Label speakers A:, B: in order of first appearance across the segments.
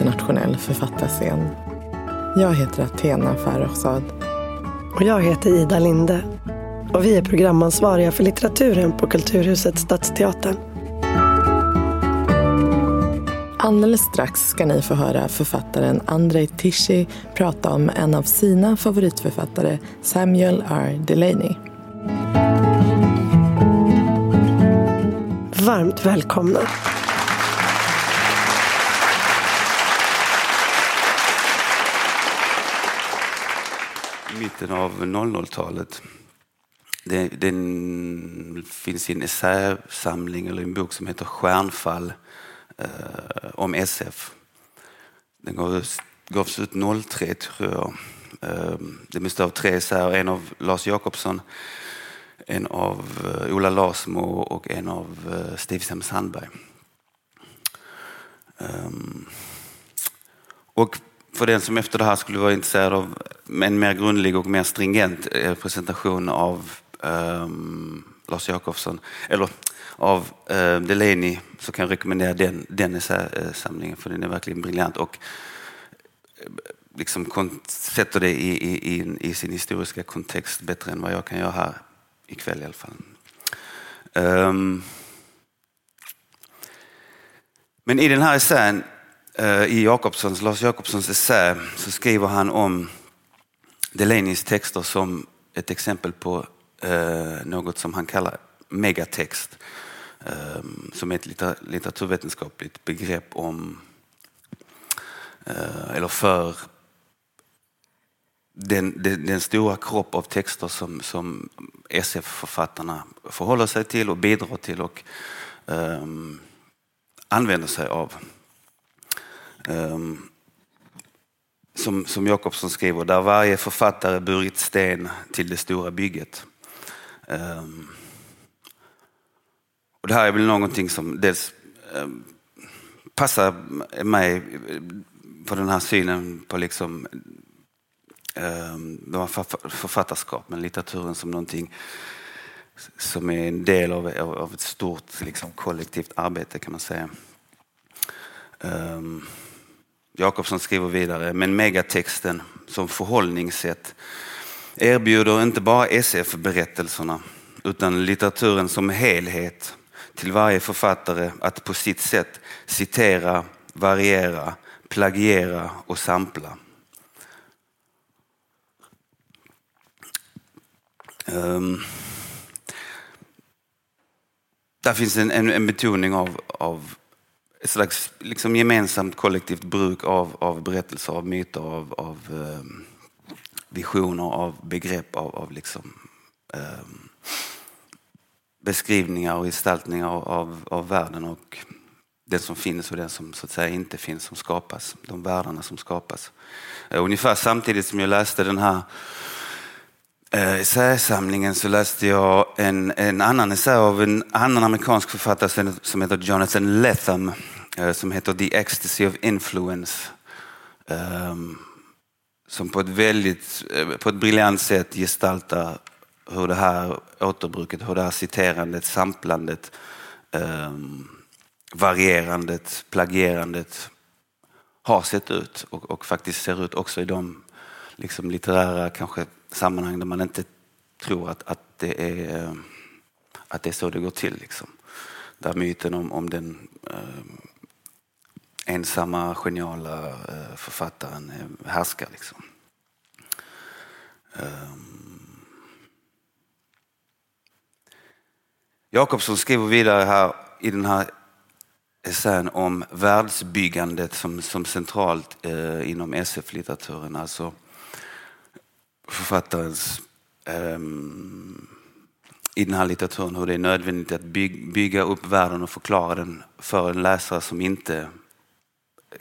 A: internationell författarscen. Jag heter Athena Farrokhzad.
B: Och jag heter Ida Linde. Och vi är programansvariga för litteraturen på Kulturhuset Stadsteatern.
A: Alldeles strax ska ni få höra författaren Andrei Tichy prata om en av sina favoritförfattare, Samuel R. Delany.
B: Varmt välkomna.
C: Mitten av 00-talet. Det, den finns i en essäsamling eller en bok som heter Stjärnfall eh, om SF. Den gavs, gavs ut 03 tror jag. Eh, det består av tre essäer, en av Lars Jakobsson, en av eh, Ola Larsmo och en av eh, Stig Sandberg. Um, och för den som efter det här skulle vara intresserad av en mer grundlig och mer stringent eh, presentation av um, Lars Jakobsson, eller av uh, Delaney, så kan jag rekommendera den, den eh, samlingen för den är verkligen briljant och eh, liksom sätter det i, i, i, i, sin historiska kontext bättre än vad jag kan göra här ikväll i alla fall. Um, men i den här essän Eh, i Jakobssons, Lars Jakobssons essä så skriver han om Delanis texter som ett exempel på eh, något som han kallar megatext. Eh, som är ett litteraturvetenskapligt begrepp om, eller för den, den, den, stora kropp av texter som, som SF-författarna förhåller sig till och bidrar till och um, använder sig av. Um, som, som Jakobsson skriver, där varje författare burit sten till det stora bygget. Um, och det här är väl någonting som dels um, passar mig på den här synen på liksom, um, författarskap, men litteraturen som någonting som är en del av, av ett stort liksom, kollektivt arbete kan man säga. Um, Jakobsson skriver vidare, men megatexten som förhållningssätt erbjuder inte bara SF-berättelserna utan litteraturen som helhet till varje författare att på sitt sätt citera, variera, plagiera och sampla. Um, där finns en, en, en betoning av, av ett slags liksom gemensamt kollektivt bruk av, av berättelser, av myter, av, av eh, visioner, av begrepp, av, av liksom, eh, beskrivningar och gestaltningar av, av världen och den som finns och den som så att säga inte finns, som skapas. De världarna som skapas. Eh, ungefär samtidigt som jag läste den här Eh, essäsamlingen så läste jag en, en annan essä av en annan amerikansk författare som heter Jonathan Lethem eh, som heter The Ecstasy of Influence. Ehm, som på ett väldigt, eh, på ett briljant sätt gestaltar hur det här återbruket, hur det här citerandet, samplandet, ehm, varierandet, plagierandet har sett ut och, och faktiskt ser ut också i de liksom litterära kanske sammanhang där man inte tror att, att, det, är, eh, att det är så det går till. Liksom. Där myten om, om den eh, ensamma geniala eh, författaren eh, härskar. Liksom. Um. Jakobsson skriver vidare här i den här essän om världsbyggandet som, som centralt eh, inom SF-litteraturen. Alltså författarens um, i den här litteraturen hur det är nödvändigt att bygga upp världen och förklara den för en läsare som inte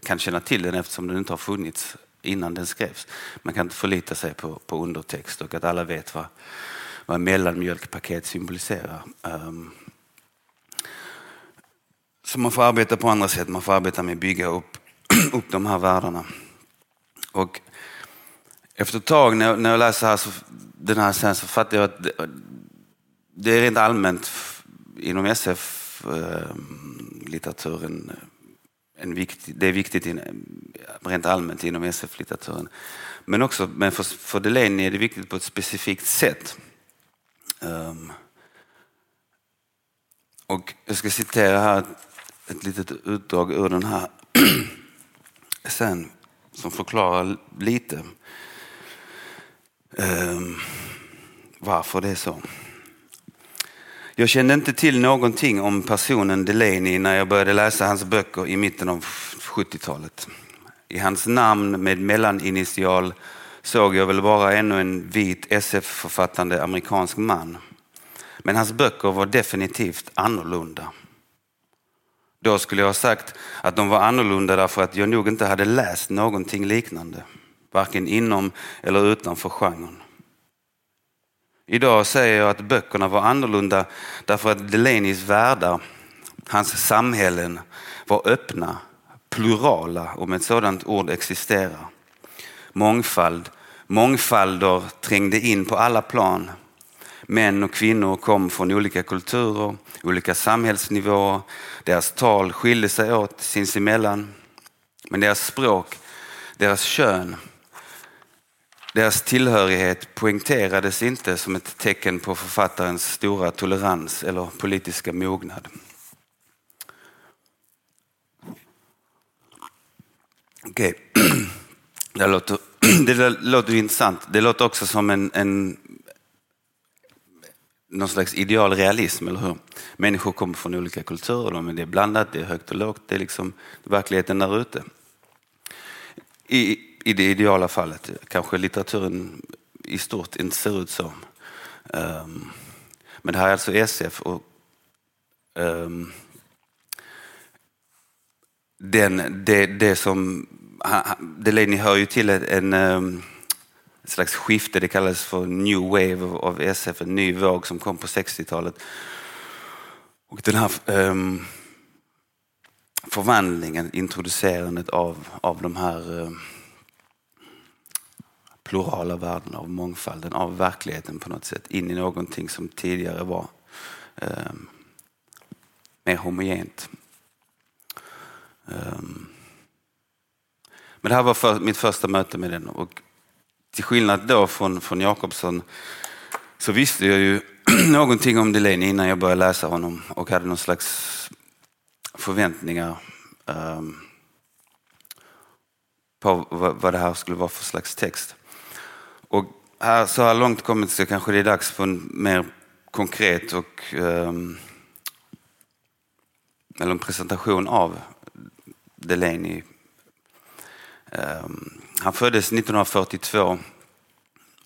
C: kan känna till den eftersom den inte har funnits innan den skrevs. Man kan inte förlita sig på, på undertext och att alla vet vad, vad mellanmjölkpaket symboliserar. Um, så man får arbeta på andra sätt, man får arbeta med att bygga upp, upp de här världarna. Och efter ett tag när, när jag läser här, så, den här sen så fattar jag att det, det är rent allmänt inom SF-litteraturen eh, eh, en viktig, det är viktigt in, rent allmänt inom SF-litteraturen. Men också men för, för Delaney är det viktigt på ett specifikt sätt. Um, och jag ska citera här ett litet utdrag ur den här sen som förklarar lite Ehm, varför det är så. Jag kände inte till någonting om personen Delaney när jag började läsa hans böcker i mitten av 70-talet. I hans namn med mellaninitial såg jag väl bara ännu en vit SF-författande amerikansk man. Men hans böcker var definitivt annorlunda. Då skulle jag ha sagt att de var annorlunda därför att jag nog inte hade läst någonting liknande. Varken inom eller utanför genren. Idag säger jag att böckerna var annorlunda därför att Delanys världar, hans samhällen var öppna, plurala om ett sådant ord existerar. Mångfald, mångfalder trängde in på alla plan. Män och kvinnor kom från olika kulturer, olika samhällsnivåer. Deras tal skilde sig åt sinsemellan. Men deras språk, deras kön, deras tillhörighet poängterades inte som ett tecken på författarens stora tolerans eller politiska mognad. Okej, okay. det, låter, det låter intressant. Det låter också som en, en någon slags ideal realism, eller hur? Människor kommer från olika kulturer, men det är blandat, det är högt och lågt, det är liksom verkligheten där ute. I, i det ideala fallet, kanske litteraturen i stort inte ser ut så. Um, ehm, men det här är alltså SF och um, den, det, det som, Delaney hör ju till en, en ett slags skifte, det kallades för new wave av SF, en ny våg som kom på 60-talet. Och den här um, förvandlingen, introducerandet av, av de här um, plurala världen, av mångfalden, av verkligheten på något sätt in i någonting som tidigare var eh, mer homogent. Eh, men det här var för, mitt första möte med den och till skillnad då från, från Jakobsson så visste jag ju någonting om Delaney innan jag började läsa honom och hade någon slags förväntningar eh, på vad, vad, det här skulle vara för slags text. Och här, så här långt kommit så kanske det är dags för en mer konkret och um, eller en presentation av Delaney um, han föddes 1942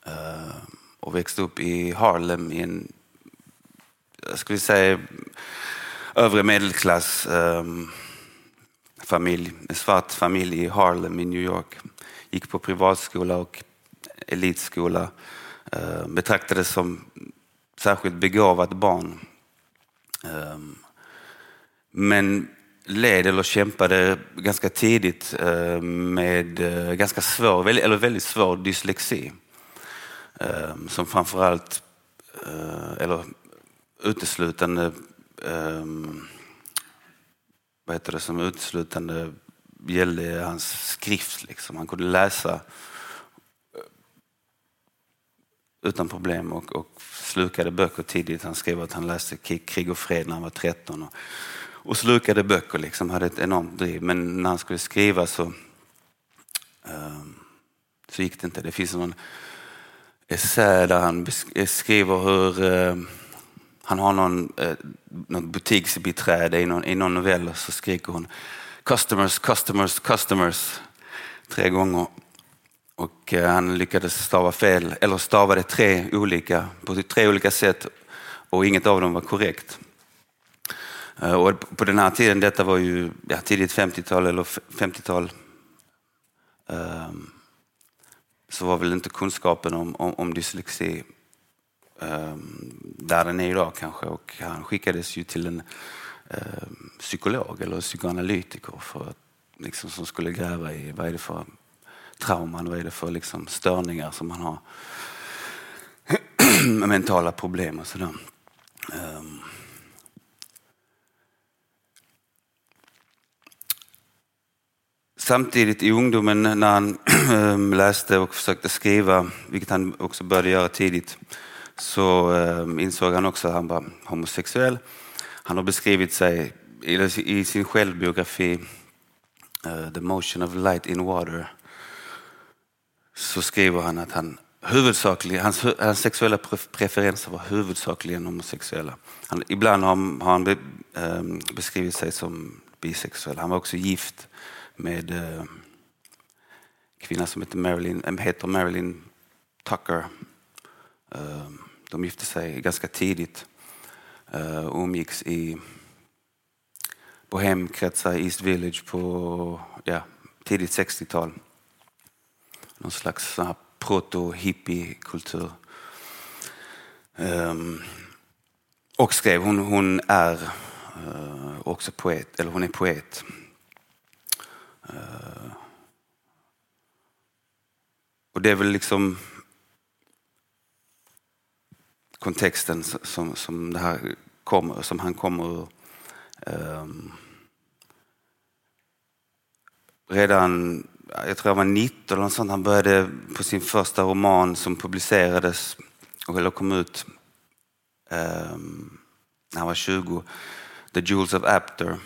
C: eh, och växte upp i Harlem i en, jag skulle säga, övre medelklass ehm, familj, en svart familj i Harlem i New York. Gick på privatskola och elitskola. Eh, Betraktades som särskilt begåvat barn. Ehm, men led eller kämpade ganska tidigt eh, med eh, ganska svår, eller väldigt svår dyslexi. Ehm, som framförallt, eller uteslutande, ehm, vad heter det, som uteslutande gällde hans skrift. Liksom. Han kunde läsa utan problem och, och slukade böcker tidigt. Han skrev att han läste Krig och fred när han var 13. Och, och slukade böcker, liksom, hade ett enormt driv. Men när han skulle skriva så, um, så gick det inte. Det finns någon essä där han eh, skriver hur uh, han har någon, eh, något butiksbiträde i någon, i någon novell och så skriker hon customers, customers, customers tre gånger. Och eh, han lyckades stava fel, eller stavade tre olika, på tre olika sätt och inget av dem var korrekt. Eh, och på den här tiden, detta var ju ja, tidigt 50-tal eller 50-tal, um, ehm, så var väl inte kunskapen om, om, om dyslexi um, där den är idag kanske. Och han skickades ju till en um, psykolog eller psykoanalytiker för att, liksom, som skulle gräva i vad är det för trauman, vad är det för liksom, störningar som man har, mentala problem och sådär. Um, samtidigt i ungdomen när han ehm, läste och försökte skriva, vilket han också började göra tidigt, så ehm, insåg han också att han var homosexuell. Han har beskrivit sig i sin självbiografi eh, The Motion of Light in Water så skriver han att han huvudsakligen, hans, hans sexuella preferenser var huvudsakligen homosexuella. Han, ibland har, har han be, eh, beskrivit sig som bisexuell. Han var också gift med eh, kvinna som heter Marilyn, eh, heter Marilyn Tucker. Eh, de gifte sig ganska tidigt eh, och umgicks i bohemkretsar i East Village på ja, tidigt 60-tal. Någon slags proto-hippie-kultur. Um, och skrev, hon, hon är uh, också poet, eller hon är poet. Uh, och det är väl liksom kontexten som, som det här kommer, som han kommer ur. Um, redan jag tror jag var 19 eller sånt. Han började på sin första roman som publicerades eller kom ut um, när han var 20, The Jewels of Apter.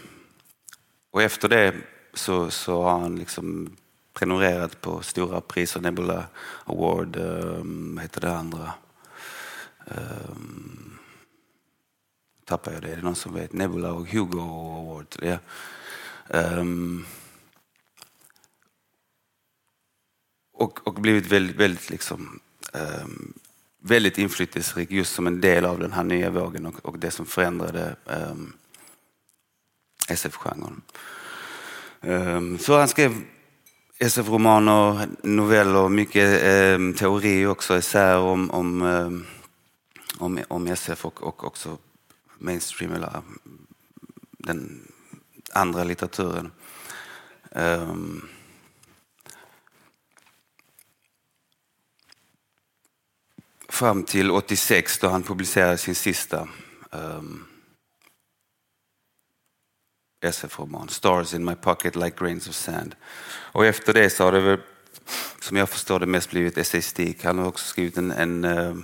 C: Och efter det så, så har han liksom prenumererat på stora priser, Nebula Award, um, vad heter det andra? Um, tappar jag det? Är det någon som vet? Nebula och Hugo Award. Ja. Um, och, och blivit väldigt, väldigt, liksom, um, väldigt inflytelserik just som en del av den här nya vågen och, och det som förändrade ehm, um, SF-genren. Um, ehm, så han skrev SF-romaner, noveller, mycket um, teori också, essäer om, om, om, om SF och, och också mainstream eller den andra litteraturen. Um, fram till 86 då han publicerade sin sista ehm, um, SF-roman, Stars in my pocket like grains of sand. Och efter det så har det väl, som jag förstår det, mest blivit essäistik. Han har också skrivit en, en, eh,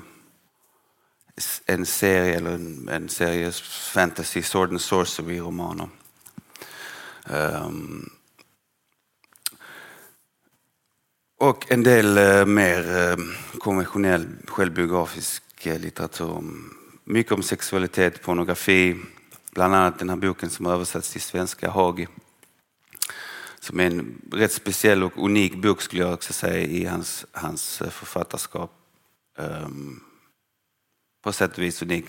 C: en serie, eller en, en serie fantasy, Sword and Sorcery-romaner. Um, Och en del eh, mer eh, konventionell självbiografisk eh, litteratur. Mycket om sexualitet, pornografi. Bland annat den här boken som översatts till svenska, Hagi. Som är en rätt speciell och unik bok skulle jag också säga i hans, hans eh, författarskap. Um, på sätt och vis unik.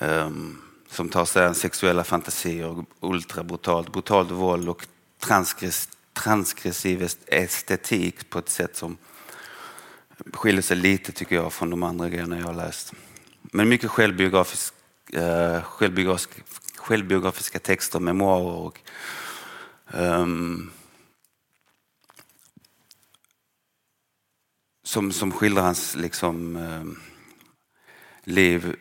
C: Um, som tar sig an sexuella fantasier, ultrabrutalt, brutalt våld och transgressivt transgressiv estetik på ett sätt som skiljer sig lite tycker jag från de andra grejerna jag har läst. Men mycket självbiografisk, eh, självbiografisk, självbiografiska texter, memoarer och um, som, som skildrar hans liksom, eh, liv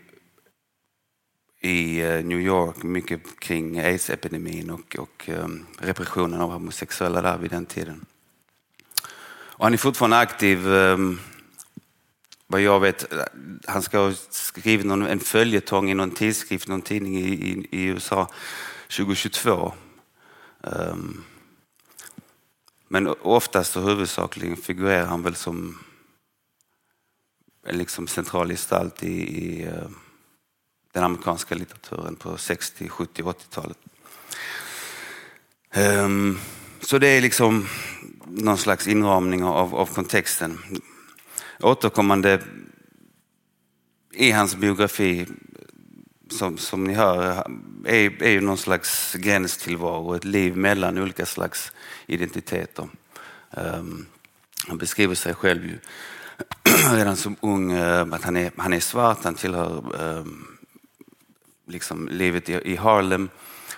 C: i eh, New York mycket kring aids-epidemin och, och ehm, repressionen av homosexuella där vid den tiden. Och han är fortfarande aktiv. Ehm, vad jag vet, han ska ha skrivit någon, en följetong i någon tidskrift, någon tidning i, i, i USA 2022. Um, ehm, men oftast och huvudsakligen figurerar han väl som en liksom central gestalt i, i uh, den amerikanska litteraturen på 60, 70, 80-talet. Um, så det är liksom någon slags inramning av, av kontexten. Återkommande i hans biografi, som, som ni hör, är, är ju någon slags gränstillvaro, ett liv mellan olika slags identiteter. Um, han beskriver sig själv ju redan som ung eh, att han är, han är svart, han tillhör um, liksom livet i Harlem.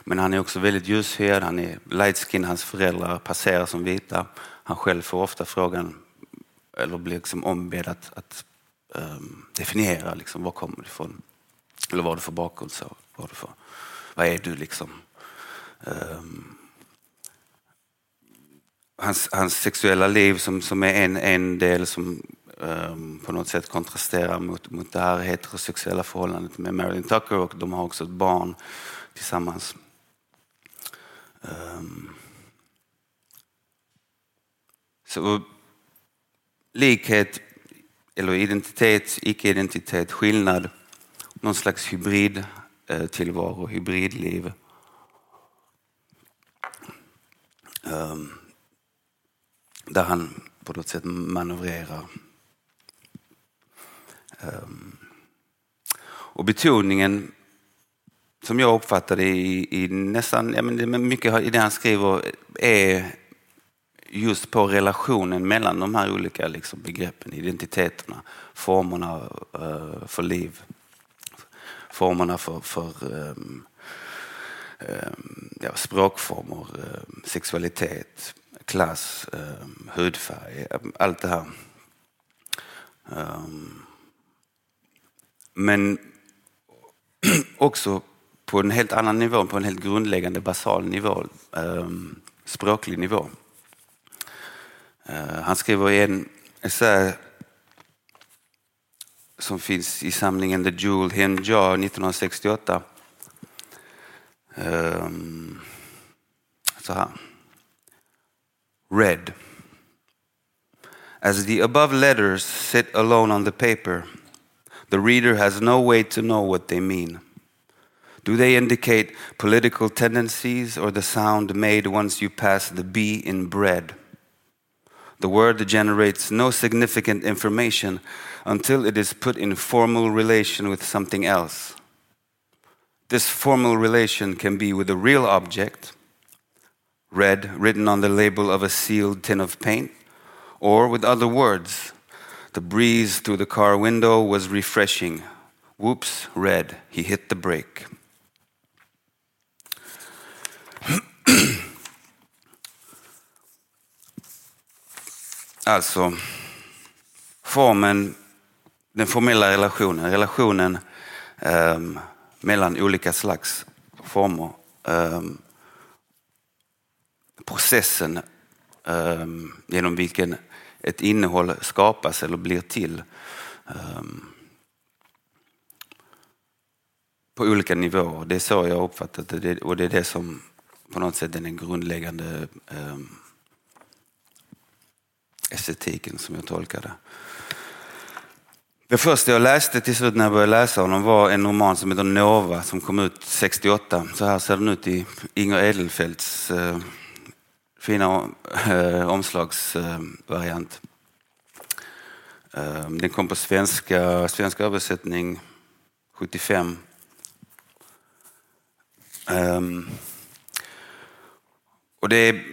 C: Men han är också väldigt ljushyad, han är light skin, hans föräldrar passerar som vita. Han själv får ofta frågan, eller blir liksom ombedd att, att um, definiera liksom, var kommer du ifrån? Eller vad har du för bakgrund? Så, vad, du för, vad är du liksom? Um, hans, hans sexuella liv som, som är en, en del som Ehm, på något sätt kontrasterar mot, mot det här heterosexuella förhållandet med Marilyn Tucker och de har också ett barn tillsammans. Um, så likhet eller identitet, icke-identitet, skillnad, någon slags hybrid eh, tillvaro, hybridliv. Ehm, där han på något sätt manövrerar. Ehm, och betoningen som jag uppfattade i, i nästan, ja, men mycket i det han skriver är just på relationen mellan de här olika liksom, begreppen, identiteterna, formerna uh, för liv, formerna för, för um, um, ja, språkformer, um, sexualitet, klass, hudfärg, allt det här. Men också på en helt annan nivå, på en helt grundläggande basal nivå, ehm, språklig nivå. Eh, han skriver i en essä som finns i samlingen The Jewel Hen Jar 1968. Ehm, så här. Red. As the above letters sit alone on the paper, the reader has no way to know what they mean. Do they indicate political tendencies or the sound made once you pass the B in bread? The word generates no significant information until it is put in formal relation with something else. This formal relation can be with a real object, red written on the label of a sealed tin of paint, or with other words. The breeze through the car window was refreshing. Whoops, red, he hit the brake. Alltså, formen, den formella relationen, relationen eh, mellan olika slags former. Eh, processen eh, genom vilken ett innehåll skapas eller blir till. Ehm, på olika nivåer. Det är så jag har uppfattat det och det är det som på något sätt är den grundläggande ehm, estetiken som jag tolkar det. Det första jag läste till slut när jag började läsa honom var en roman som heter Nova som kom ut 68. Så här ser den ut i Inger Edelfelts eh, fina äh, omslagsvariant. Äh, den kom på svenska, svensk översättning 75. Um, ehm, och det är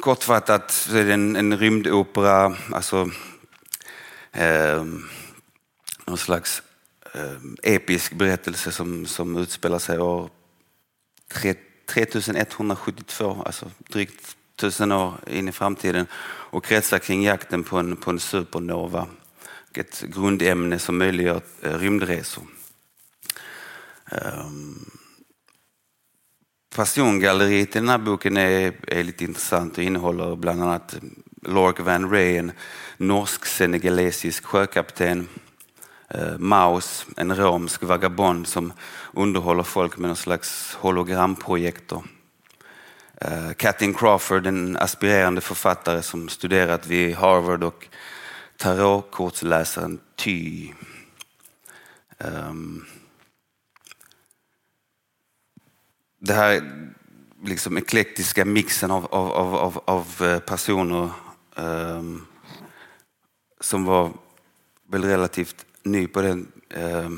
C: kortfattat så är det en, en rymdopera, alltså eh, någon slags eh, episk berättelse som, som utspelar sig år 3172, alltså drygt tusen år in i framtiden och kretsar kring jakten på en, på en supernova. Ett grundämne som möjliggör eh, rymdresor. Ehm, um, Persongalleriet i den här boken är, är lite intressant och innehåller bland annat Lork Van Ray, en norsk-senegalesisk sjökapten. Eh, Maus, en romsk vagabond som underhåller folk med någon slags hologramprojektor. Eh, Katyn Crawford, en aspirerande författare som studerat vid Harvard och tarotkortsläsaren Ty. Ehm, det här liksom eklektiska mixen av, av, av, av eh, personer ehm, som var väl relativt ny på den, eh,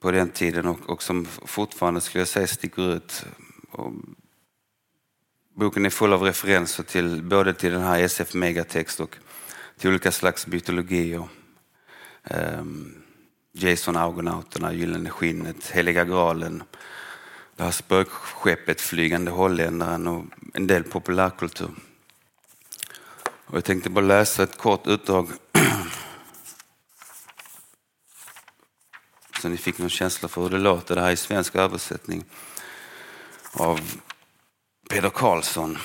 C: på den tiden och, och, som fortfarande skulle jag säga sticker ut. Och boken är full av referenser till både till den här SF Megatext och till olika slags mytologier. Eh, Jason Argonauterna, Gyllene skinnet, Heliga graalen, det här spökskeppet, Flygande holländaren och en del populärkultur. Och jag tänkte bara läsa ett kort utdrag så ni fick någon känsla för hur det låter. Det här är svensk översättning av Peder Karlsson.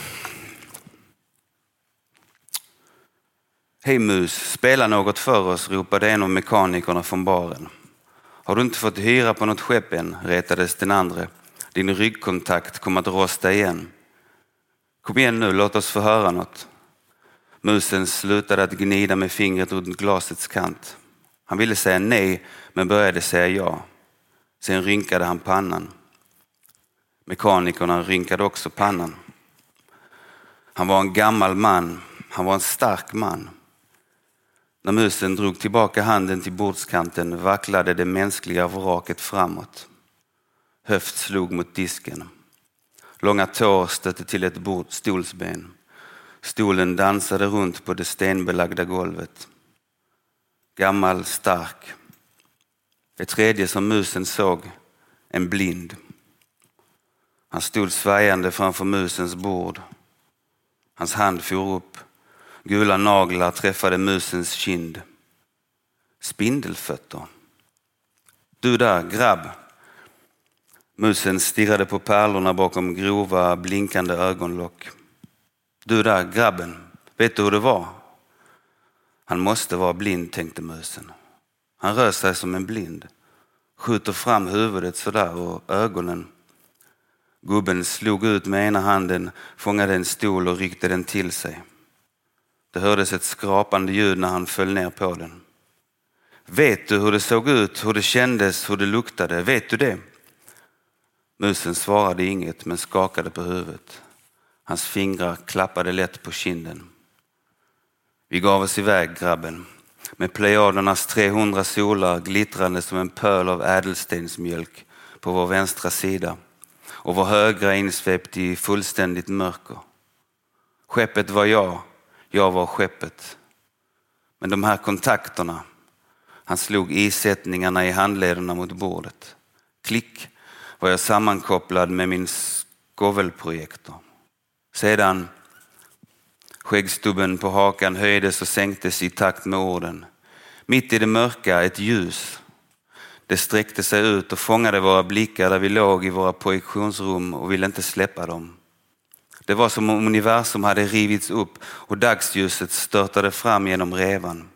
C: Hej mus, spela något för oss, ropade en av mekanikerna från baren. Har du inte fått hyra på något skepp än? retades den andre. Din ryggkontakt kommer att rosta igen. Kom igen nu, låt oss få höra något. Musen slutade att gnida med fingret runt glasets kant. Han ville säga nej, men började säga ja. Sen rynkade han pannan. Mekanikerna rynkade också pannan. Han var en gammal man. Han var en stark man. När musen drog tillbaka handen till bordskanten vacklade det mänskliga vraket framåt. Höft slog mot disken. Långa tår stötte till ett bord, stolsben. Stolen dansade runt på det stenbelagda golvet. Gammal, stark. Det tredje som musen såg, en blind. Han stod svajande framför musens bord. Hans hand for upp. Gula naglar träffade musens kind. Spindelfötter. Du där, grabb. Musen stirrade på pärlorna bakom grova, blinkande ögonlock. Du där, grabben. Vet du hur det var? Han måste vara blind, tänkte musen. Han rör sig som en blind. Skjuter fram huvudet sådär och ögonen. Gubben slog ut med ena handen, fångade en stol och ryckte den till sig. Det hördes ett skrapande ljud när han föll ner på den. Vet du hur det såg ut, hur det kändes, hur det luktade? Vet du det? Musen svarade inget men skakade på huvudet. Hans fingrar klappade lätt på kinden. Vi gav oss iväg grabben med plejadernas 300 solar glittrande som en pöl av ädelstensmjölk på vår vänstra sida och vår högra insvept i fullständigt mörker. Skeppet var jag, jag var skeppet. Men de här kontakterna, han slog isättningarna i handlederna mot bordet. Klick var jag sammankopplad med min skovelprojektor. Sedan skäggstubben på hakan höjdes och sänktes i takt med orden. Mitt i det mörka ett ljus. Det sträckte sig ut och fångade våra blickar där vi låg i våra projektionsrum och ville inte släppa dem. Det var som om universum hade rivits upp och dagsljuset störtade fram genom revan.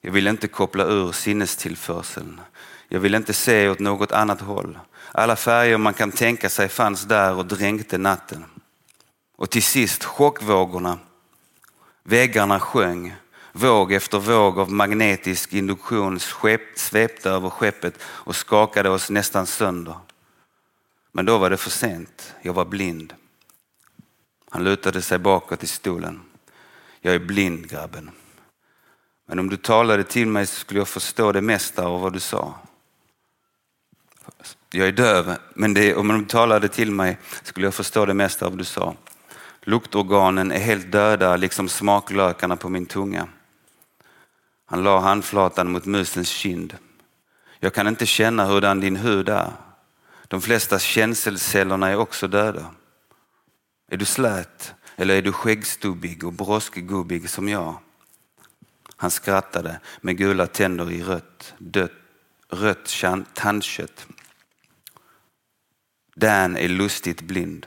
C: Jag ville inte koppla ur sinnestillförseln. Jag ville inte se åt något annat håll. Alla färger man kan tänka sig fanns där och dränkte natten. Och till sist chockvågorna. Väggarna sjöng. Våg efter våg av magnetisk induktion svepte över skeppet och skakade oss nästan sönder. Men då var det för sent. Jag var blind. Han lutade sig bakåt i stolen. Jag är blind grabben. Men om du talade till mig så skulle jag förstå det mesta av vad du sa. Jag är döv, men det, om du talade till mig skulle jag förstå det mesta av vad du sa. Luktorganen är helt döda, liksom smaklökarna på min tunga. Han la handflatan mot musens kind. Jag kan inte känna hurdan din hud är. De flesta känselcellerna är också döda. Är du slät eller är du skäggstubbig och broskgubbig som jag? Han skrattade med gula tänder i rött, dött, rött tandkött. Dan är lustigt blind.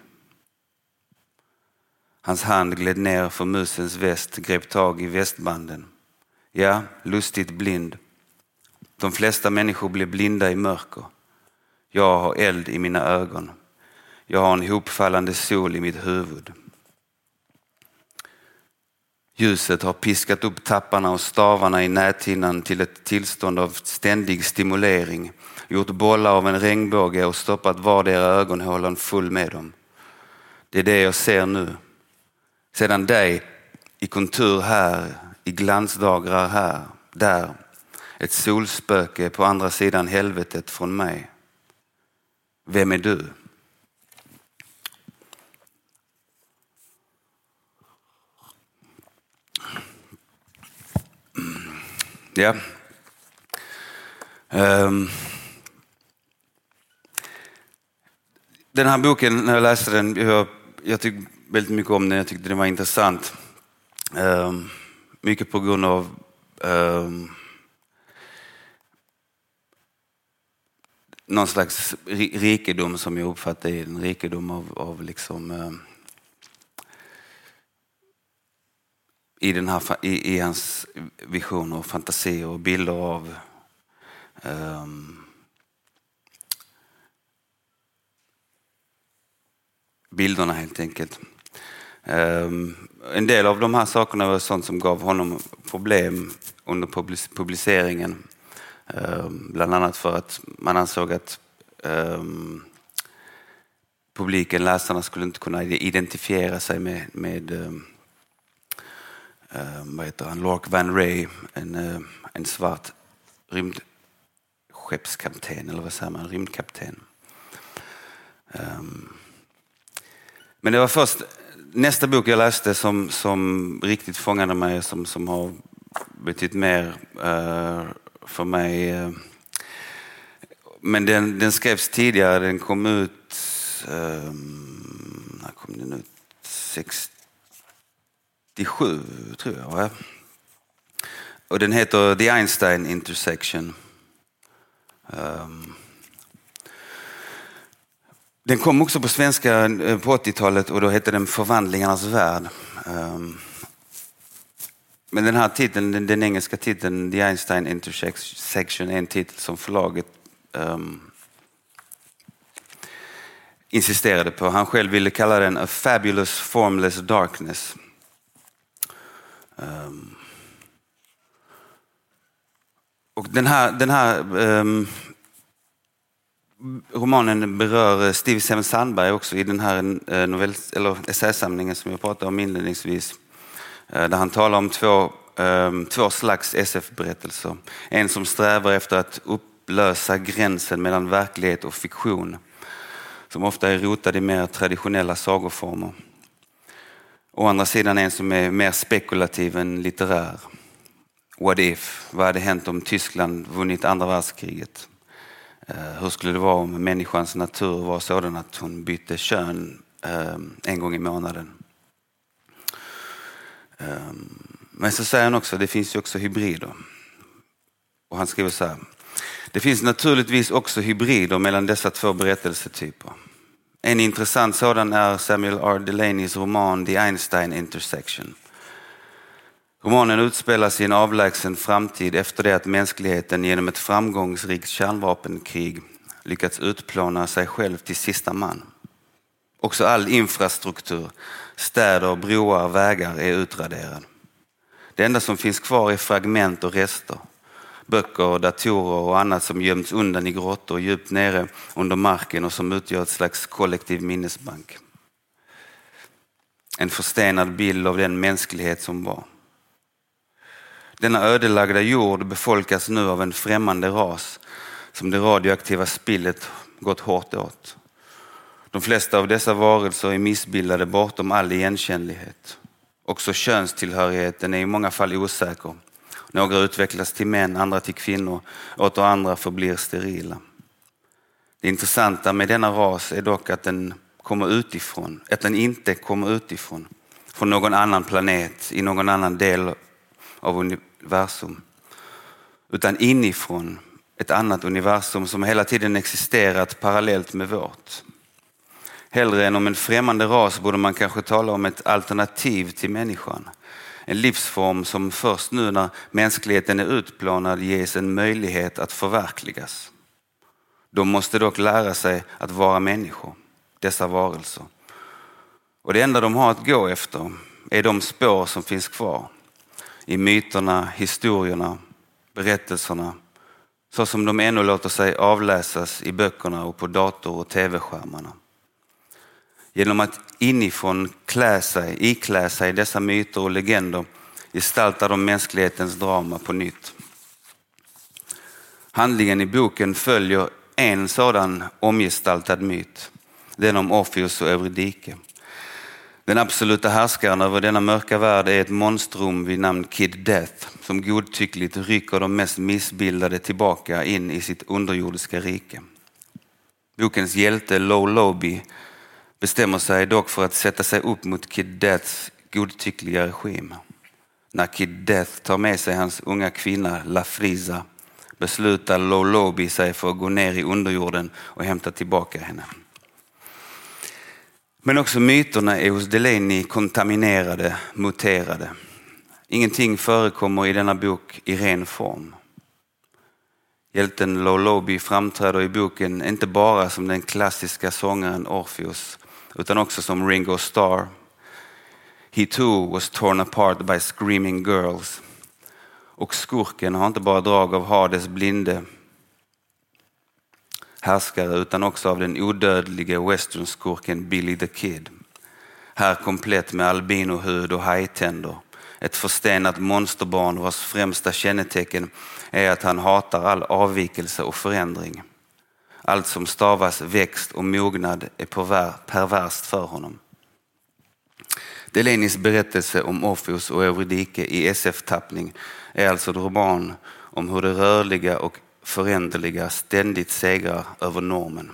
C: Hans hand gled ner för musens väst, grep tag i västbanden. Ja, lustigt blind. De flesta människor blir blinda i mörker. Jag har eld i mina ögon. Jag har en hopfallande sol i mitt huvud. Ljuset har piskat upp tapparna och stavarna i näthinnan till ett tillstånd av ständig stimulering, gjort bollar av en regnbåge och stoppat vardera ögonhålan full med dem. Det är det jag ser nu. Sedan dig i kontur här, i glansdagrar här, där. Ett solspöke på andra sidan helvetet från mig. Vem är du? Ja. Um. Den här boken, när jag läste den, jag, jag tyckte väldigt mycket om den. Jag tyckte den var intressant. Um, mycket på grund av um, någon slags rikedom som jag uppfattar är en rikedom av, av liksom, um, i, den här, i, i, hans visioner och fantasier och bilder av um, bilderna helt enkelt. Ehm, en del av de här sakerna var sånt som gav honom problem under publiceringen. Ehm, bland annat för att man ansåg att ehm, publiken, läsarna, skulle inte kunna identifiera sig med, med vad heter han, Lark Van Ray, en, eh, en svart rymdskeppskapten, eller vad säger man, rymdkapten. Men det var först nästa bok jag läste som, som riktigt fångade mig, som, som har betytt mer uh, för mig. Uh, men den, den skrevs tidigare, den kom ut, um, när kom den ut? 67 tror jag. Va? Och den heter The Einstein Intersection. Um, den kom också på svenska eh, på 80-talet och då hette den Förvandlingarnas värld. Ehm, men den här titeln, den, den, engelska titeln The Einstein Intersection är en titel som förlaget um, insisterade på. Han själv ville kalla den A Fabulous Formless Darkness. Um, och den här, den här um, romanen berör eh, Steve Seven Sandberg också i den här eh, novell, eller essäsamlingen som jag pratade om inledningsvis. Eh, där han talar om två, ehm, två slags SF-berättelser. En som strävar efter att upplösa gränsen mellan verklighet och fiktion. Som ofta är rotad i mer traditionella sagoformer. Å andra sidan en som är mer spekulativ än litterär. What if? Vad hade hänt om Tyskland vunnit andra världskriget? Eh, hur skulle det vara om människans natur var sådan att hon bytte kön eh, en gång i månaden? Eh, men så säger han också, det finns ju också hybrider. Och han skriver så här. Det finns naturligtvis också hybrider mellan dessa två berättelsetyper. En intressant sådan är Samuel R. Delaneys roman The Einstein Intersection. Romanen utspelas i en avlägsen framtid efter det att mänskligheten genom ett framgångsrikt kärnvapenkrig lyckats utplåna sig själv till sista man. Också all infrastruktur, städer, broar, vägar är utraderad. Det enda som finns kvar är fragment och rester. Böcker, datorer och annat som gömts undan i grottor djupt nere under marken och som utgör ett slags kollektiv minnesbank. En förstenad bild av den mänsklighet som var. Denna ödelagda jord befolkas nu av en främmande ras som det radioaktiva spillet gått hårt åt. De flesta av dessa varelser är missbildade bortom all igenkännlighet. Också könstillhörigheten är i många fall osäker. Några utvecklas till män, andra till kvinnor, åter andra förblir sterila. Det intressanta med denna ras är dock att den kommer utifrån, att den inte kommer utifrån, från någon annan planet i någon annan del av universum. Utan inifrån ett annat universum som hela tiden existerat parallellt med vårt. Hellre än om en främmande ras borde man kanske tala om ett alternativ till människan. En livsform som först nu när mänskligheten är utplånad ges en möjlighet att förverkligas. De måste dock lära sig att vara människor, dessa varelser. Och det enda de har att gå efter är de spår som finns kvar i myterna, historierna, berättelserna så som de ännu låter sig avläsas i böckerna och på dator och tv-skärmarna. Genom att inifrån klä sig, iklä sig dessa myter och legender gestaltar de mänsklighetens drama på nytt. Handlingen i boken följer en sådan omgestaltad myt, den om Orfeus och Eurydike. Den absoluta härskaren över denna mörka värld är ett monstrum vid namn Kid Death som godtyckligt rycker de mest missbildade tillbaka in i sitt underjordiska rike. Bokens hjälte Low Lobby bestämmer sig dock för att sätta sig upp mot Kid Deaths godtyckliga regim. När Kid Death tar med sig hans unga kvinna Lafriza beslutar Low Lobby sig för att gå ner i underjorden och hämta tillbaka henne. Men också myterna är hos Delaney kontaminerade, muterade. Ingenting förekommer i denna bok i ren form. Hjälten Lolobi framträder i boken inte bara som den klassiska sångaren Orpheus utan också som Ringo Starr. He too was torn apart by screaming girls. Och skurken har inte bara drag av Hades blinde härskare utan också av den odödliga westernskurken Billy the Kid. Här komplett med albinohud och hajtänder. Ett förstenat monsterbarn vars främsta kännetecken är att han hatar all avvikelse och förändring. Allt som stavas växt och mognad är perverst för honom. Delenis berättelse om Orpheus och Eurydike i SF-tappning är alltså en roman om hur det rörliga och föränderliga ständigt segrar över normen.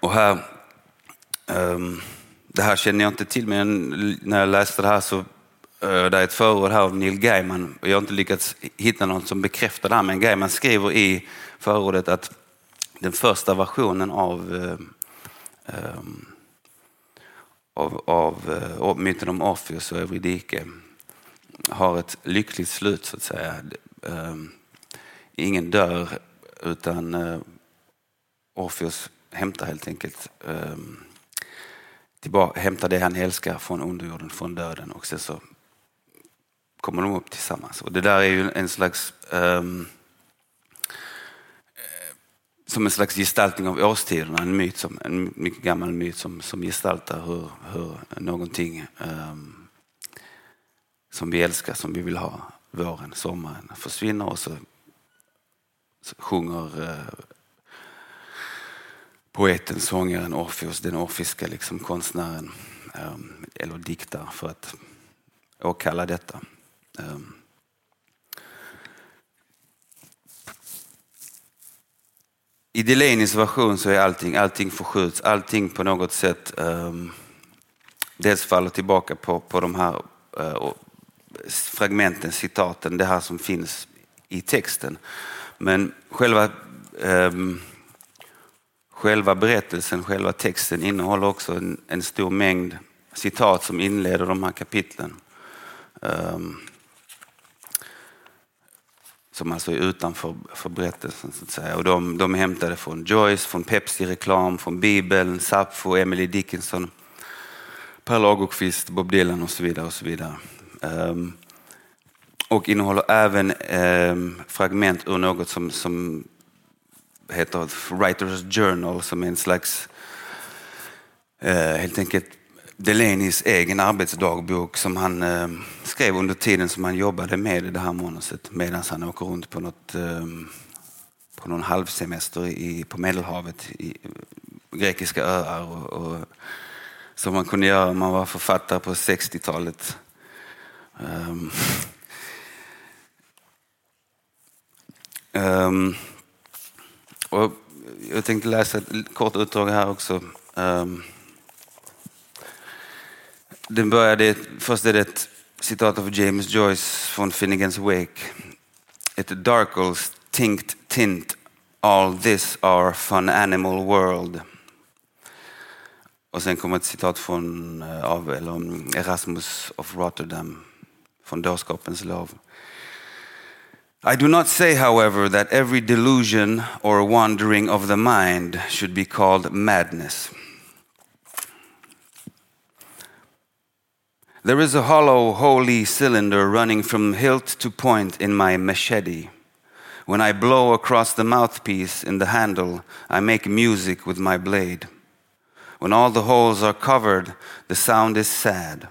C: Och här, ehm, det här känner jag inte till, men när jag läste det här så eh, det är ett förord här av Neil Gaiman. Jag har inte lyckats hitta någon som bekräftar det här, men Gaiman skriver i förordet att den första versionen av, eh, ehm, av, av, eh, av myten om Orpheus och Eurydike har ett lyckligt slut så att säga. Ehm, ingen dör utan eh, Orfeus hämtar helt enkelt ehm, tillbaka, hämtar det han älskar från underjorden, från döden och sen så kommer de upp tillsammans. Och det där är ju en slags um, som en slags gestaltning av årstiderna, en, myt som, en mycket gammal myt som, som gestaltar hur, hur någonting um, som vi älskar, som vi vill ha, våren, sommaren, försvinner och så, så sjunger eh, poeten, sångaren Orfeus, den orfiska liksom, konstnären, eh, eller diktar för att åkalla detta. Eh, I Delanis version så är allting, allting förskjuts, allting på något sätt um, dels faller tillbaka på, på de här uh, fragmenten, citaten, det här som finns i texten. Men själva, eh, själva berättelsen, själva texten innehåller också en, en, stor mängd citat som inleder de här kapitlen. Eh, som alltså är utanför för berättelsen. Så att säga. Och de, de är hämtade från Joyce, från Pepsi-reklam, från Bibeln, Sappho, Emily Dickinson, Per Lagerkvist, Bob Dylan och så vidare. Och så vidare. Ehm, och innehåller även ehm, fragment ur något som, som heter Writers Journal som är en slags eh, helt enkelt Delanys egen arbetsdagbok som han eh, skrev under tiden som han jobbade med det här manuset medan han åker runt på, något, eh, på någon halvsemester i, på Medelhavet i eh, grekiska öar. Och, och, som man kunde göra om man var författare på 60-talet. Um, um, och jag tänkte läsa ett kort utdrag här också. Ehm. Um, den började, först är det ett citat av James Joyce från Finnegans Wake. It darkles Tinkt, tint all this our fun animal world. Och sen kommer ett citat från, eh, av eller Erasmus of Rotterdam från dårskapens lov. I do not say, however, that every delusion or wandering of the mind should be called madness. There is a hollow, holy cylinder running from hilt to point in my machete. When I blow across the mouthpiece in the handle, I make music with my blade. When all the holes are covered, the sound is sad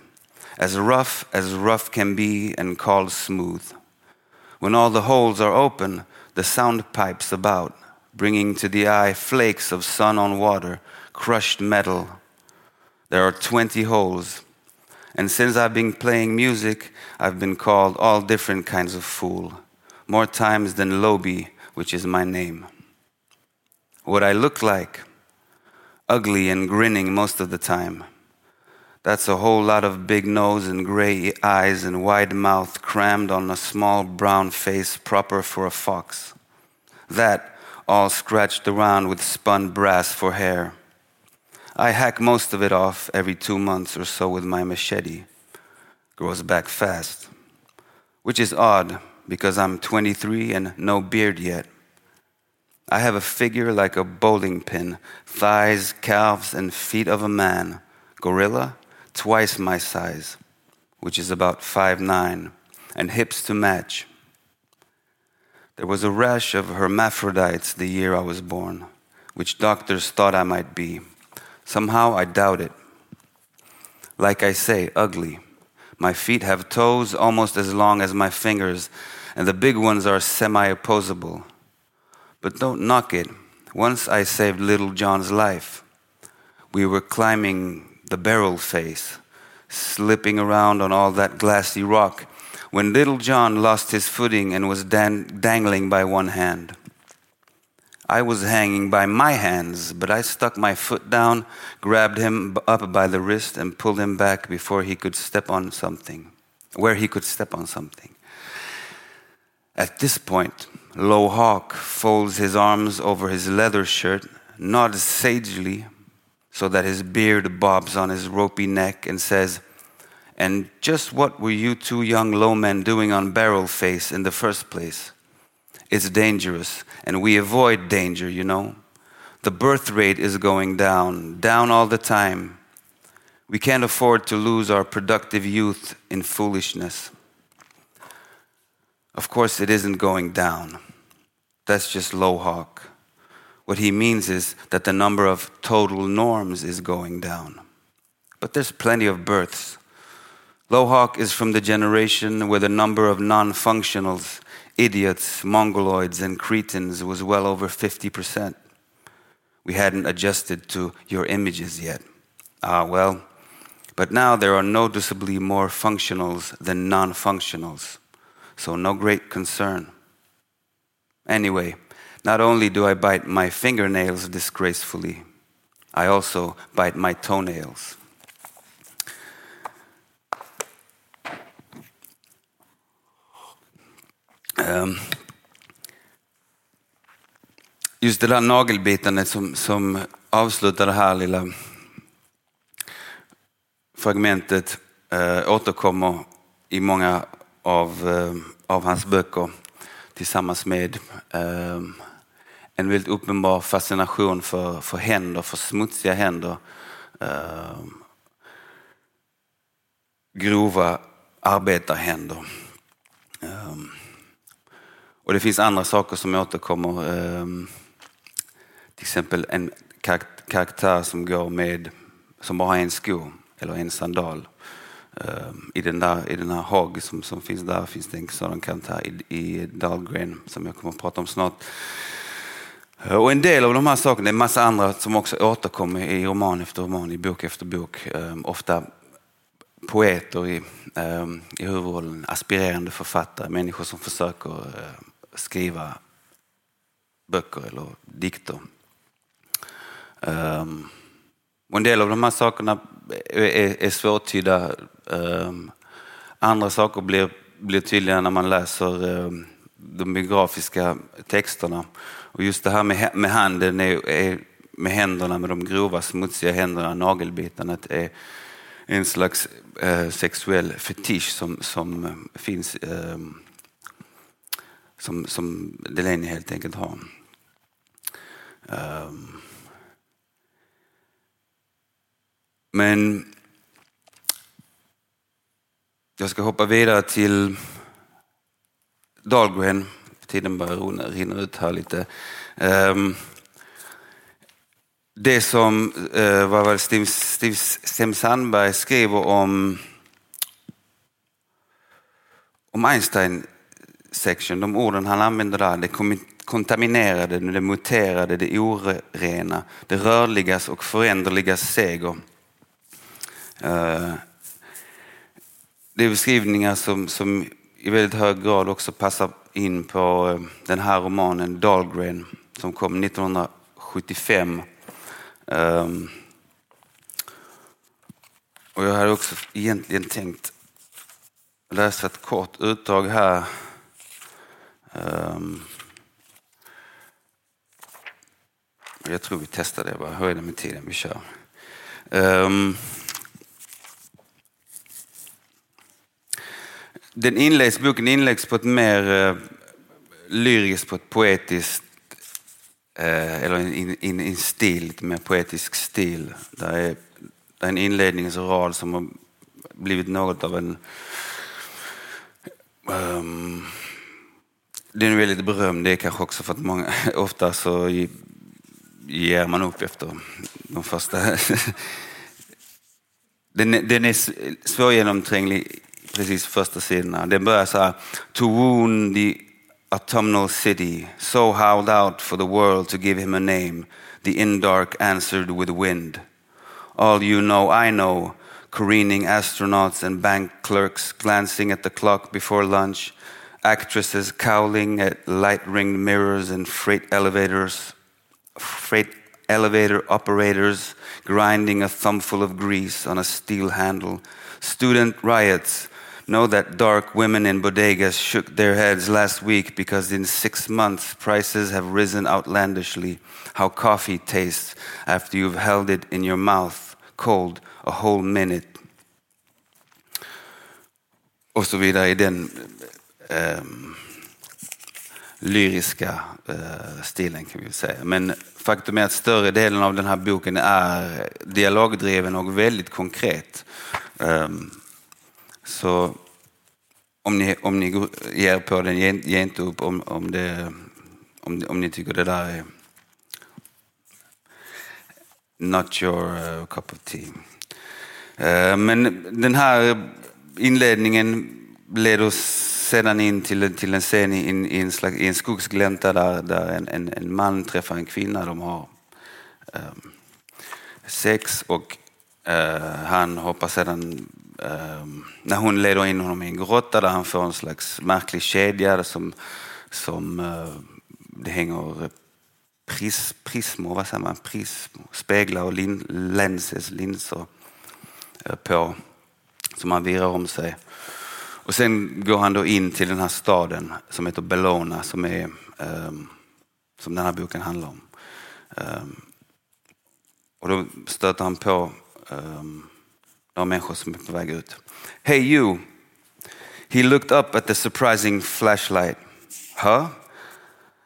C: as rough as rough can be and called smooth. When all the holes are open, the sound pipes about, bringing to the eye flakes of sun on water, crushed metal. There are 20 holes. And since I've been playing music, I've been called all different kinds of fool, more times than Lobi, which is my name. What I look like, ugly and grinning most of the time That's a whole lot of big nose and gray eyes and wide mouth crammed on a small brown face proper for a fox. That all scratched around with spun brass for hair. I hack most of it off every two months or so with my machete. Grows back fast. Which is odd because I'm 23 and no beard yet. I have a figure like a bowling pin, thighs, calves, and feet of a man, gorilla, twice my size, which is about five nine, and hips to match. There was a rash of hermaphrodites the year I was born, which doctors thought I might be. Somehow I doubt it. Like I say, ugly. My feet have toes almost as long as my fingers, and the big ones are semi opposable. But don't knock it. Once I saved little John's life. We were climbing the barrel face, slipping around on all that glassy rock, when little John lost his footing and was dan- dangling by one hand. I was hanging by my hands, but I stuck my foot down, grabbed him up by the wrist, and pulled him back before he could step on something, where he could step on something. At this point, Low Hawk folds his arms over his leather shirt, nods sagely, so that his beard bobs on his ropey neck and says, And just what were you two young low men doing on Barrel Face in the first place? It's dangerous, and we avoid danger, you know. The birth rate is going down, down all the time. We can't afford to lose our productive youth in foolishness. Of course, it isn't going down. That's just low hawk. What he means is that the number of total norms is going down. But there's plenty of births. Lohawk is from the generation where the number of non functionals, idiots, mongoloids, and cretins was well over 50%. We hadn't adjusted to your images yet. Ah, well, but now there are noticeably more functionals than non functionals, so no great concern. Anyway, not only do I bite my fingernails disgracefully, I also bite my toenails. Um, just det där nagelbitandet som, som avslutar det här lilla fragmentet eh, återkommer i många av, eh, av hans böcker tillsammans med eh, en väldigt uppenbar fascination för, för händer, för smutsiga händer. Eh, grova arbetarhänder. Eh, och det finns andra saker som återkommer. Eh, till exempel en karaktär som går med, som bara har en sko eller en sandal. Ehm, I den, där, I den här Hag som, som finns där finns det en sådan karaktär i, i Dahlgren som jag kommer att prata om snart. Eh, och en del av de här sakerna, det är en massa andra som också återkommer i roman efter roman, i bok efter bok. Ehm, ofta poeter i, ehm, i huvudrollen, aspirerande författare, människor som försöker eh, skriva böcker eller dikter. Ehm, och en del av de här sakerna är, är svårtydda. andra saker blir, blir tydliga när man läser de biografiska texterna. Och just det här med, med handen, är, är, med händerna, med de grova smutsiga händerna, nagelbitarna, är en slags eh, sexuell fetisch som, som eh, finns, eh, som, som Delaney helt enkelt har. Um, men jag ska hoppa vidare till Dahlgren. Tiden börjar rinna ut här lite. Um, det som uh, vad var Steve, Steve, Steve Sandberg skriver om, om Einstein section, de orden han använder där, det kontaminerade, det muterade, det orena, det rörligas och föränderligas seger. Uh, det är beskrivningar som, som i väldigt hög grad också passar in på eh, den här romanen Dahlgren som kom 1975. Um, ehm, Och jag hade också egentligen tänkt läsa ett kort utdrag här. Um, jag tror vi testar det bara. Hur är det med tiden? Vi kör. Ehm, den inleds, boken inläggs på ett mer uh, lyriskt, på ett poetiskt uh, eller in, in, in stil, lite mer poetisk stil. Där är, där är en inledningsrad som har blivit något av en ehm, um, den är väldigt berömd, det är kanske också för att många, ofta så ger man upp efter de första. den, den är svårgenomtränglig precis första sidorna. Den börjar så här. To wound the autumnal city, so howled out for the world to give him a name. The indark answered with wind. All you know, I know. Careening astronauts and bank clerks glancing at the clock before lunch. Actresses cowling at light ringed mirrors and freight elevators freight elevator operators grinding a thumbful of grease on a steel handle, student riots. Know that dark women in bodegas shook their heads last week because in six months prices have risen outlandishly. How coffee tastes after you've held it in your mouth cold a whole minute. Och så vidare i den eh, lyriska eh, stilen kan vi säga. Men faktum är att större delen av den här boken är dialogdriven och väldigt konkret. Um, så om ni, om ni ger på den, ge, inte upp om, om, det, om, om ni tycker det där är not your uh, cup of tea. Eh, men den här inledningen leder oss sedan in till, till en scen i, i, en, slags, i en skogsglänta där, där en, en, en, man träffar en kvinna. De har eh, sex och eh, han hoppar sedan, Ehm, när hon leder in honom i en grotta där han får en slags märklig kedja som, som eh, det hänger eh, pris, prismor, vad säger man, prism, speglar och lin, lenses, linser eh, på som han virrar om sig. Och sen går han då in till den här staden som heter Bellona som, är, ehm, som den här boken handlar om. Ehm, och då stöter han på um, några människor som är på väg ut. Hey you! He looked up at the surprising flashlight. Huh?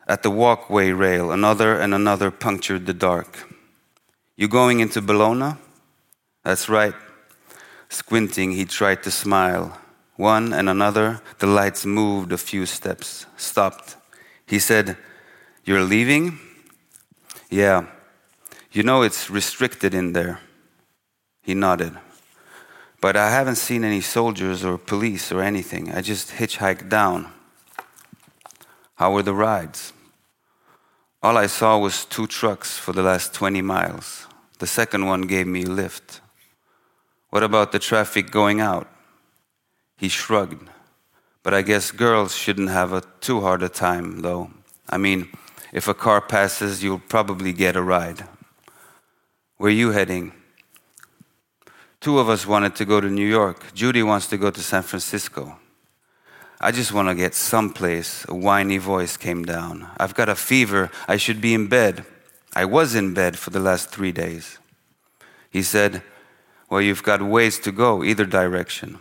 C: At the walkway rail, another and another punctured the dark. You going into Bologna? That's right. Squinting, he tried to smile. One and another, the lights moved a few steps, stopped. He said, You're leaving? Yeah. You know it's restricted in there. He nodded. But I haven't seen any soldiers or police or anything. I just hitchhiked down. How were the rides? All I saw was two trucks for the last 20 miles. The second one gave me a lift. What about the traffic going out? He shrugged. But I guess girls shouldn't have a too hard a time, though. I mean, if a car passes, you'll probably get a ride. Where are you heading? Two of us wanted to go to New York. Judy wants to go to San Francisco. I just want to get someplace. A whiny voice came down. I've got a fever. I should be in bed. I was in bed for the last three days. He said, Well, you've got ways to go, either direction.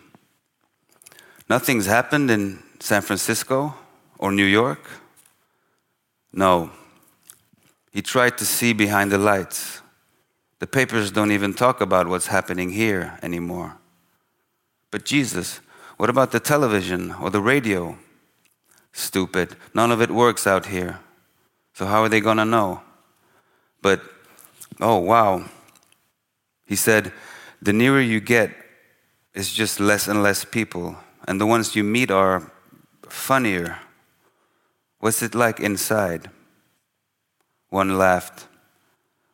C: Nothing's happened in San Francisco or New York? No. He tried to see behind the lights. The papers don't even talk about what's happening here anymore. But Jesus, what about the television or the radio? Stupid. None of it works out here. So how are they going to know? But, oh, wow. He said, the nearer you get, it's just less and less people and the ones you meet are funnier. What's it like inside? One laughed.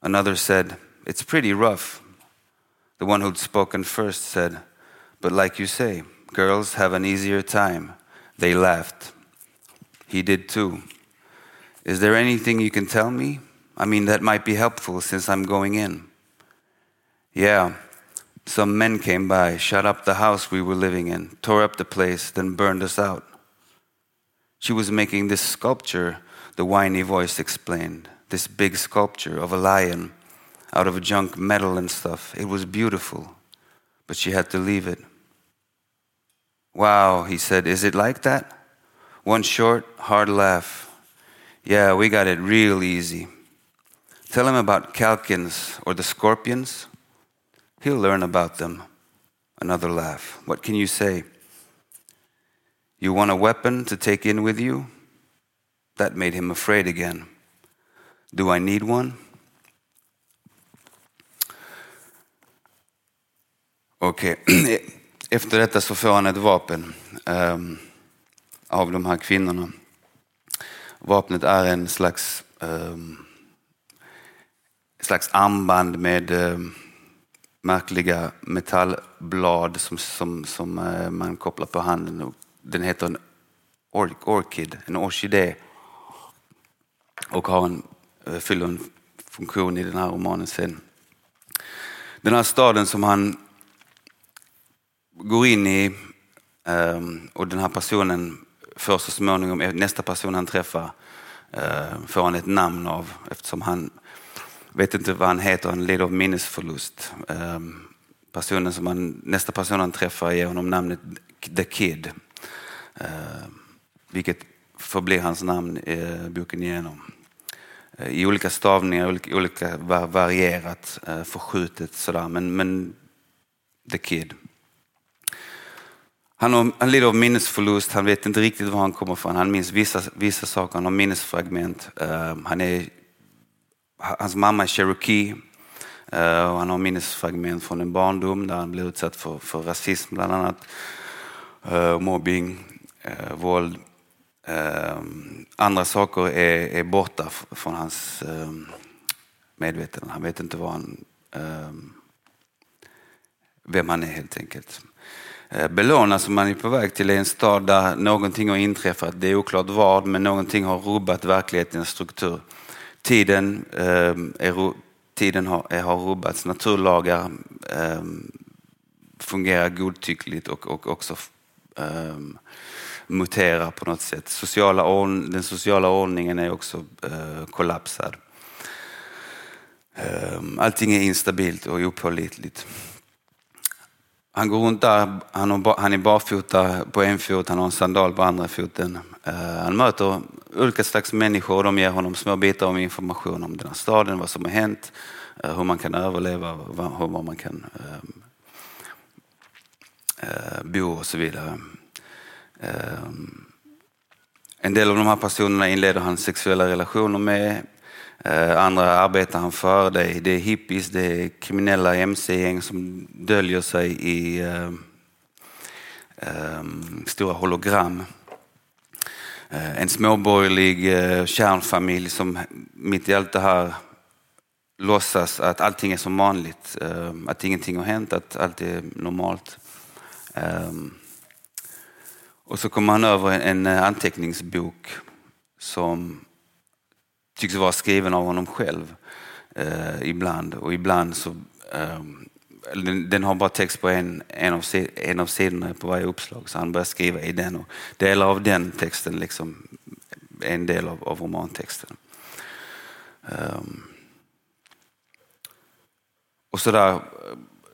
C: Another said, It's pretty rough. The one who'd spoken first said, But like you say, girls have an easier time. They laughed. He did too. Is there anything you can tell me? I mean, that might be helpful since I'm going in. Yeah, Some men came by, shut up the house we were living in, tore up the place, then burned us out. She was making this sculpture, the whiny voice explained, this big sculpture of a lion out of junk metal and stuff. It was beautiful, but she had to leave it. Wow, he said, is it like that? One short, hard laugh. Yeah, we got it real easy. Tell him about Calkins or the scorpions. He'll learn about them. Another laugh. What can you say? You want a weapon to take in with you? That made him afraid again. Do I need one? Okej, eh, okay. efter detta så får han ett vapen ehm, av de här kvinnorna. Vapnet är en slags, um, slags armband med um, märkliga metallblad som, som, som uh, man kopplar på handen. Den heter en or orkid, en orkidé. Och har en, uh, fyller en funktion i den här romanen sen. Den här staden som han går in i ehm, och den här personen får så småningom, eh, nästa person han träffar ehm, får han ett namn av eftersom han vet inte vad han heter, han lider av minnesförlust. Ehm, personen som han, nästa person han träffar ger honom namnet The Kid. Vilket förblir hans namn i boken igenom. Eh, I olika stavningar, olika, varierat, förskjutet sådär, men, men The Kid. Han, har, lider av minnesförlust, han vet inte riktigt var han kommer ifrån. Han minns vissa, vissa saker, han har minnesfragment. Uh, han är, hans mamma är cherokee. Uh, och han har minnesfragment från en barndom där han blev utsatt för, för rasism bland annat. Uh, mobbing, våld. andra saker är, är borta från hans medvetande. Han vet inte vad han, vem han är helt enkelt. Eh, Bellona som man är på väg till är en stad där någonting har inträffat. Det är oklart vad, men någonting har rubbat verklighetens struktur. Tiden, eh, är, tiden har, har rubbats, naturlagar eh, fungerar godtyckligt och, och också eh, muterar på något sätt. Sociala ordning, den sociala ordningen är också eh, kollapsad. Eh, allting är instabilt och opålitligt. Han går runt där, han, har, han är barfota på en fot, han har en sandal på andra foten. Eh, han möter olika slags människor och de ger honom små bitar om information om den här staden, vad som har hänt, eh, hur man kan överleva, hur, var man kan ehm, eh, bo och så vidare. Ehm, en del av de här personerna inleder han sexuella relationer med. Eh, andra arbetar han för. Det är, det är hippies, det är kriminella mc-gäng som döljer sig i uh, um, stora hologram. Uh, en småborgerlig kärnfamilj som mitt i allt det här låtsas att allting är som vanligt, att ingenting har hänt, att allt är normalt. Ehm, och så kommer han över en, en anteckningsbok som tycks vara skriven av honom själv eh, ibland och ibland så eh, den, den, har bara text på en, en, av, en av sidorna på varje uppslag så han börjar skriva i den och delar av den texten liksom är en del av, av romantexten. Um, och så där,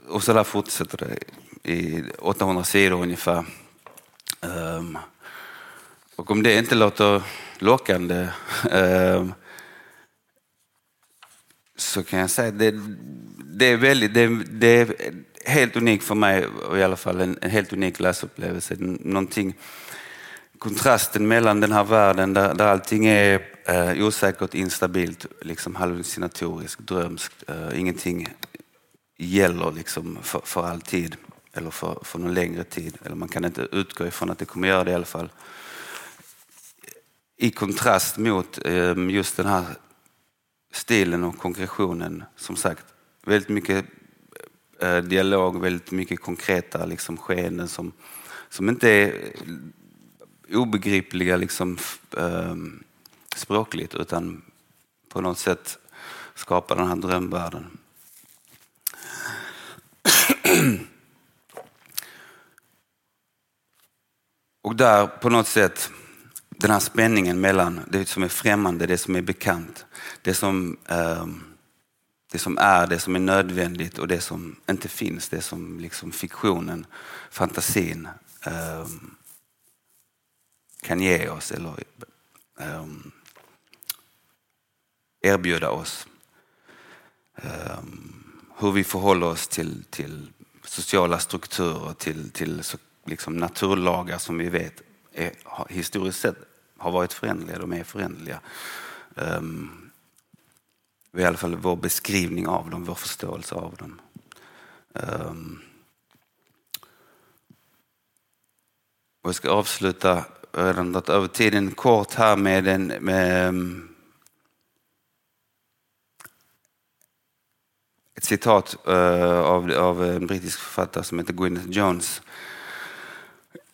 C: och så där fortsätter det i 800 sidor ungefär. Um, och om det inte låter lockande um, så kan jag säga att det, det, är väldigt, det, det, är helt unikt för mig, i alla fall en, en helt unik läsupplevelse. Någonting, kontrasten mellan den här världen där, där allting är eh, osäkert, instabilt, liksom hallucinatoriskt, drömskt. Eh, ingenting gäller liksom för, för all tid eller för, för någon längre tid. Eller man kan inte utgå ifrån att det kommer göra det i alla fall. I kontrast mot eh, just den här stilen och konkretionen, som sagt, väldigt mycket eh, dialog, väldigt mycket konkreta liksom, skeenden som, som inte är obegripliga liksom, ehm, språkligt utan på något sätt skapar den här drömvärlden. och där på något sätt den här spänningen mellan det som är främmande, det som är bekant, det som, eh, det som är, det som är nödvändigt och det som inte finns, det som liksom fiktionen, fantasin eh, kan ge oss eller eh, erbjuda oss. Eh, hur vi förhåller oss till, till sociala strukturer, till, till liksom naturlagar som vi vet är, historiskt sett har varit förändliga, de är förändliga. Um, I alla fall vår beskrivning av dem, vår förståelse av dem. Um, och jag ska avsluta, jag har redan dragit över tiden kort här med en med, um, ett citat uh, av, av en brittisk författare som heter Gwyneth Jones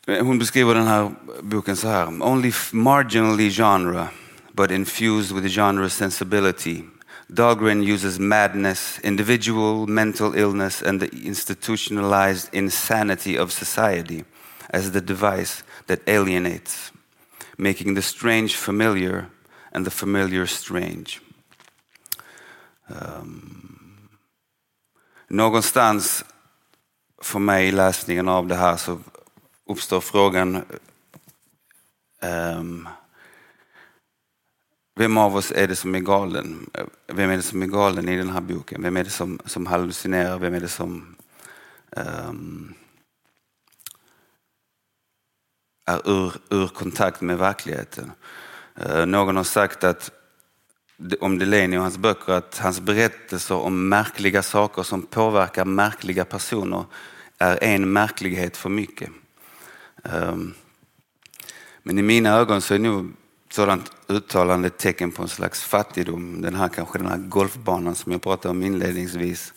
C: hon beskriver den här boken så här. Only marginally genre, but infused with genre sensibility. Dahlgren uses madness, individual mental illness, and the institutionalized insanity of society as the device that alienates, making the strange familiar and the familiar strange. Um, någonstans för mig i läsningen av det här så uppstår frågan um, vem av oss är det som är galen? Vem är det som är galen i den här boken? Vem är det som, som hallucinerar? Vem är det som um, är ur, ur kontakt med verkligheten? Uh, någon har sagt att om Delaney och hans böcker att hans berättelser om märkliga saker som påverkar märkliga personer är en märklighet för mycket. Ehm, men i mina ögon så är nog sådant uttalande ett tecken på en slags fattigdom. Den här kanske den här golfbanan som jag pratade om inledningsvis.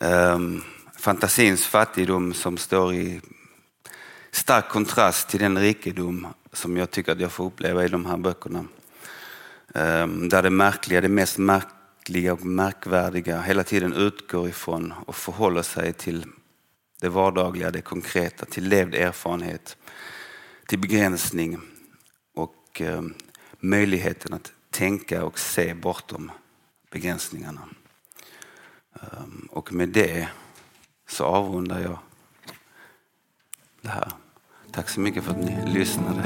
C: Ehm, fantasins fattigdom som står i stark kontrast till den rikedom som jag tycker att jag får uppleva i de här böckerna. Ehm, där det märkliga, det mest märkliga och märkvärdiga hela tiden utgår ifrån och förhåller sig till det vardagliga, det konkreta, till levd erfarenhet, till begränsning och eh, möjligheten att tänka och se bortom begränsningarna. Um, och med det så avrundar jag det här. Tack så mycket för att ni lyssnade.